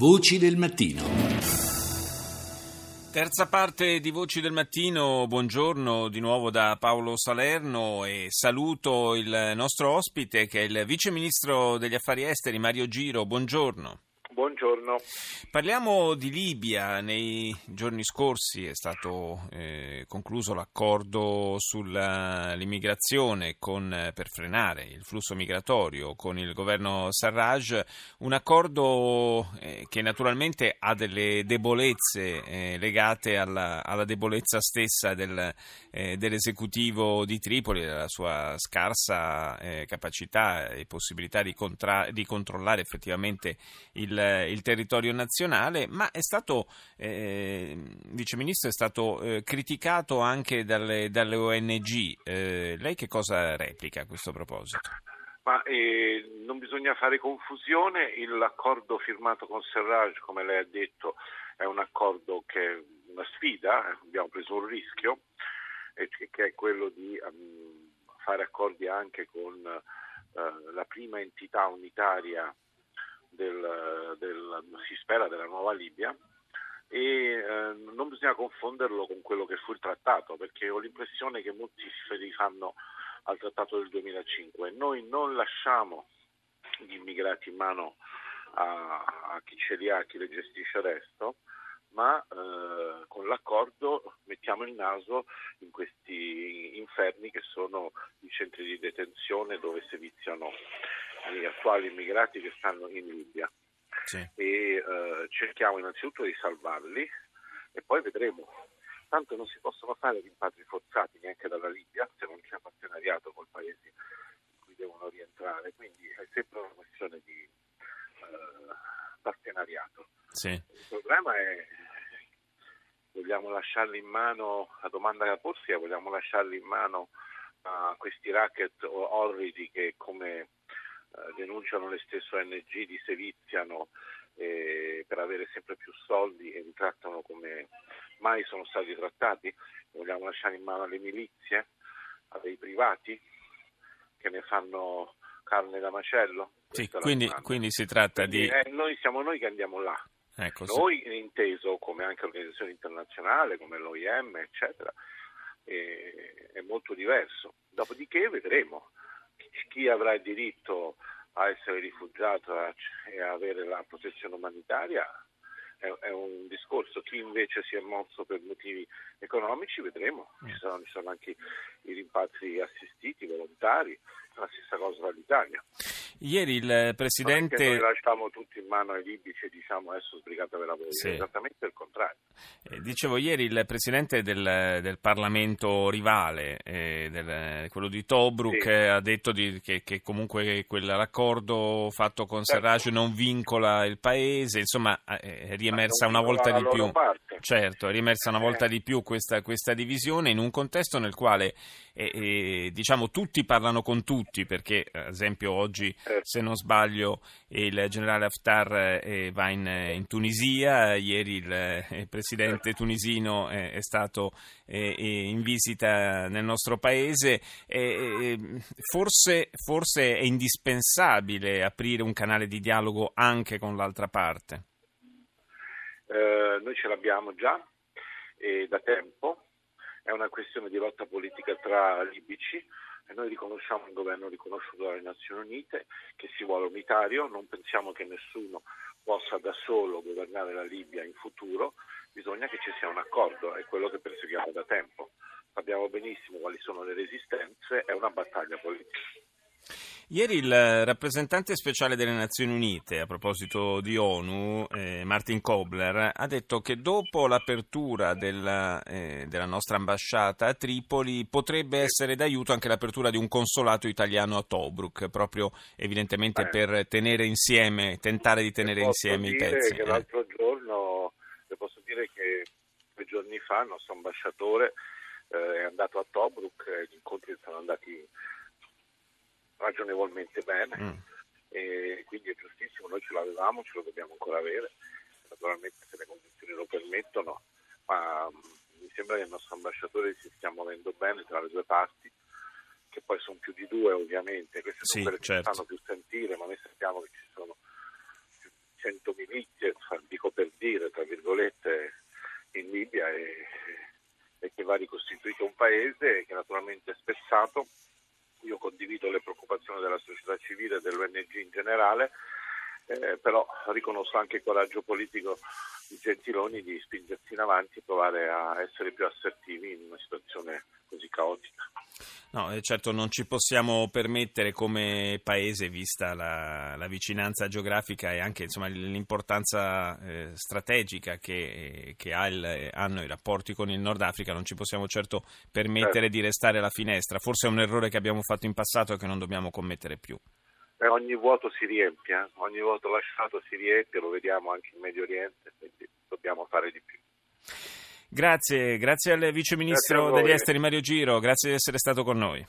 Voci del mattino. Terza parte di Voci del Mattino, buongiorno di nuovo da Paolo Salerno e saluto il nostro ospite che è il Vice Ministro degli Affari Esteri Mario Giro, buongiorno. Buongiorno. Parliamo di Libia. Nei giorni scorsi è stato eh, concluso l'accordo sull'immigrazione con, per frenare il flusso migratorio con il governo Sarraj, un accordo eh, che naturalmente ha delle debolezze eh, legate alla, alla, debolezza stessa del, eh, dell'esecutivo di Tripoli, della sua scarsa eh, capacità e possibilità di, contra- di controllare effettivamente il il territorio nazionale, ma è stato, eh, viceministro, è stato eh, criticato anche dalle, dalle ONG. Eh, lei che cosa replica a questo proposito? Ma eh, non bisogna fare confusione, l'accordo firmato con Serraj, come lei ha detto, è un accordo che è una sfida, abbiamo preso un rischio, che è quello di um, fare accordi anche con uh, la prima entità unitaria del, del, si spera della nuova Libia e eh, non bisogna confonderlo con quello che fu il trattato perché ho l'impressione che molti si rifanno al trattato del 2005 noi non lasciamo gli immigrati in mano a, a chi ce li ha, a chi li gestisce adesso ma eh, con l'accordo mettiamo il naso in questi inferni che sono i centri di detenzione dove si viziano gli attuali immigrati che stanno in Libia sì. e eh, cerchiamo innanzitutto di salvarli e poi vedremo. Tanto non si possono fare rimpatri forzati neanche dalla Libia se non c'è partenariato col paese in cui devono rientrare, quindi è sempre una questione di eh, partenariato. Sì. Il problema è vogliamo lasciarli in mano, la domanda da porsi è vogliamo lasciarli in mano a questi racket orridi che come eh, denunciano le stesse ONG, li seviziano eh, per avere sempre più soldi e li trattano come mai sono stati trattati, vogliamo lasciare in mano alle milizie, a dei privati che ne fanno carne da macello. Sì, quindi, quindi, si tratta quindi, di... Eh, noi siamo noi che andiamo là. Ecco, noi sì. inteso come anche organizzazioni internazionali, come l'OIM, eccetera, eh, è molto diverso. Dopodiché vedremo chi avrà il diritto a essere rifugiato e a avere la protezione umanitaria è, un discorso. Chi invece si è mosso per motivi economici, vedremo. Ci sono, ci sono anche i rimpatri assistiti, volontari, la stessa cosa dall'Italia. Ieri il Presidente... Noi lasciamo tutti in mano ai libici e diciamo adesso sbrigatevela voi, sì. esattamente il contrario. Eh, dicevo, ieri il Presidente del, del Parlamento rivale, eh, del, quello di Tobruk, sì. ha detto di, che, che, comunque quell'accordo fatto con certo. Serraj non vincola il Paese, insomma eh, è riemersa una volta di più. Parte. Certo, è riemersa una volta di più questa, questa divisione in un contesto nel quale eh, diciamo tutti parlano con tutti, perché ad esempio oggi Certo. se non sbaglio il generale Haftar eh, va in, in, Tunisia, ieri il, eh, il presidente certo. tunisino è, stato eh, in visita nel nostro paese. Forse, forse è indispensabile aprire un canale di dialogo anche con l'altra parte. Eh, noi ce l'abbiamo già e da tempo, è una questione di lotta politica tra libici e noi riconosciamo un governo riconosciuto dalle Nazioni Unite che si vuole unitario, non pensiamo che nessuno possa da solo governare la Libia in futuro, bisogna che ci sia un accordo, è quello che perseguiamo da tempo. Sappiamo benissimo quali sono le resistenze, è una battaglia politica. Ieri il rappresentante speciale delle Nazioni Unite, a proposito di ONU, eh, Martin Kobler, ha detto che dopo l'apertura della, eh, della, nostra ambasciata a Tripoli potrebbe essere d'aiuto anche l'apertura di un consolato italiano a Tobruk, proprio evidentemente Beh, per tenere insieme, tentare di tenere insieme i pezzi. Che eh. l'altro giorno, le posso dire che due giorni fa il nostro ambasciatore eh, è andato a Tobruk, gli incontri sono andati ragionevolmente bene, mm. e quindi è giustissimo, noi ce l'avevamo, ce lo dobbiamo ancora avere, naturalmente se le condizioni lo permettono, ma mm, mi sembra che il nostro ambasciatore si stia muovendo bene tra le due parti, che poi sono più di due ovviamente, queste sì, sono quelle certo. che si certo. fanno più sentire, ma noi sappiamo che ci sono 100 milizie, dico per dire, tra virgolette, in Libia e, e che va ricostituito un paese che naturalmente è spezzato società civile e dell'ONG in generale, eh, però riconosco anche il coraggio politico di Gentiloni di spingersi in avanti e provare a essere più assertivi in una situazione così caotica. No, eh, certo non ci possiamo permettere come paese, vista la, la vicinanza geografica e anche insomma, l'importanza eh, strategica che, che ha il, hanno i rapporti con il Nord Africa, non ci possiamo certo permettere certo. di restare alla finestra. Forse è un errore che abbiamo fatto in passato e che non dobbiamo commettere più. Eh, ogni vuoto si riempie, eh? ogni vuoto lasciato si riempie, lo vediamo anche in Medio Oriente, quindi dobbiamo fare di più. Grazie, grazie al Vice Ministro degli Esteri Mario Giro, grazie di essere stato con noi.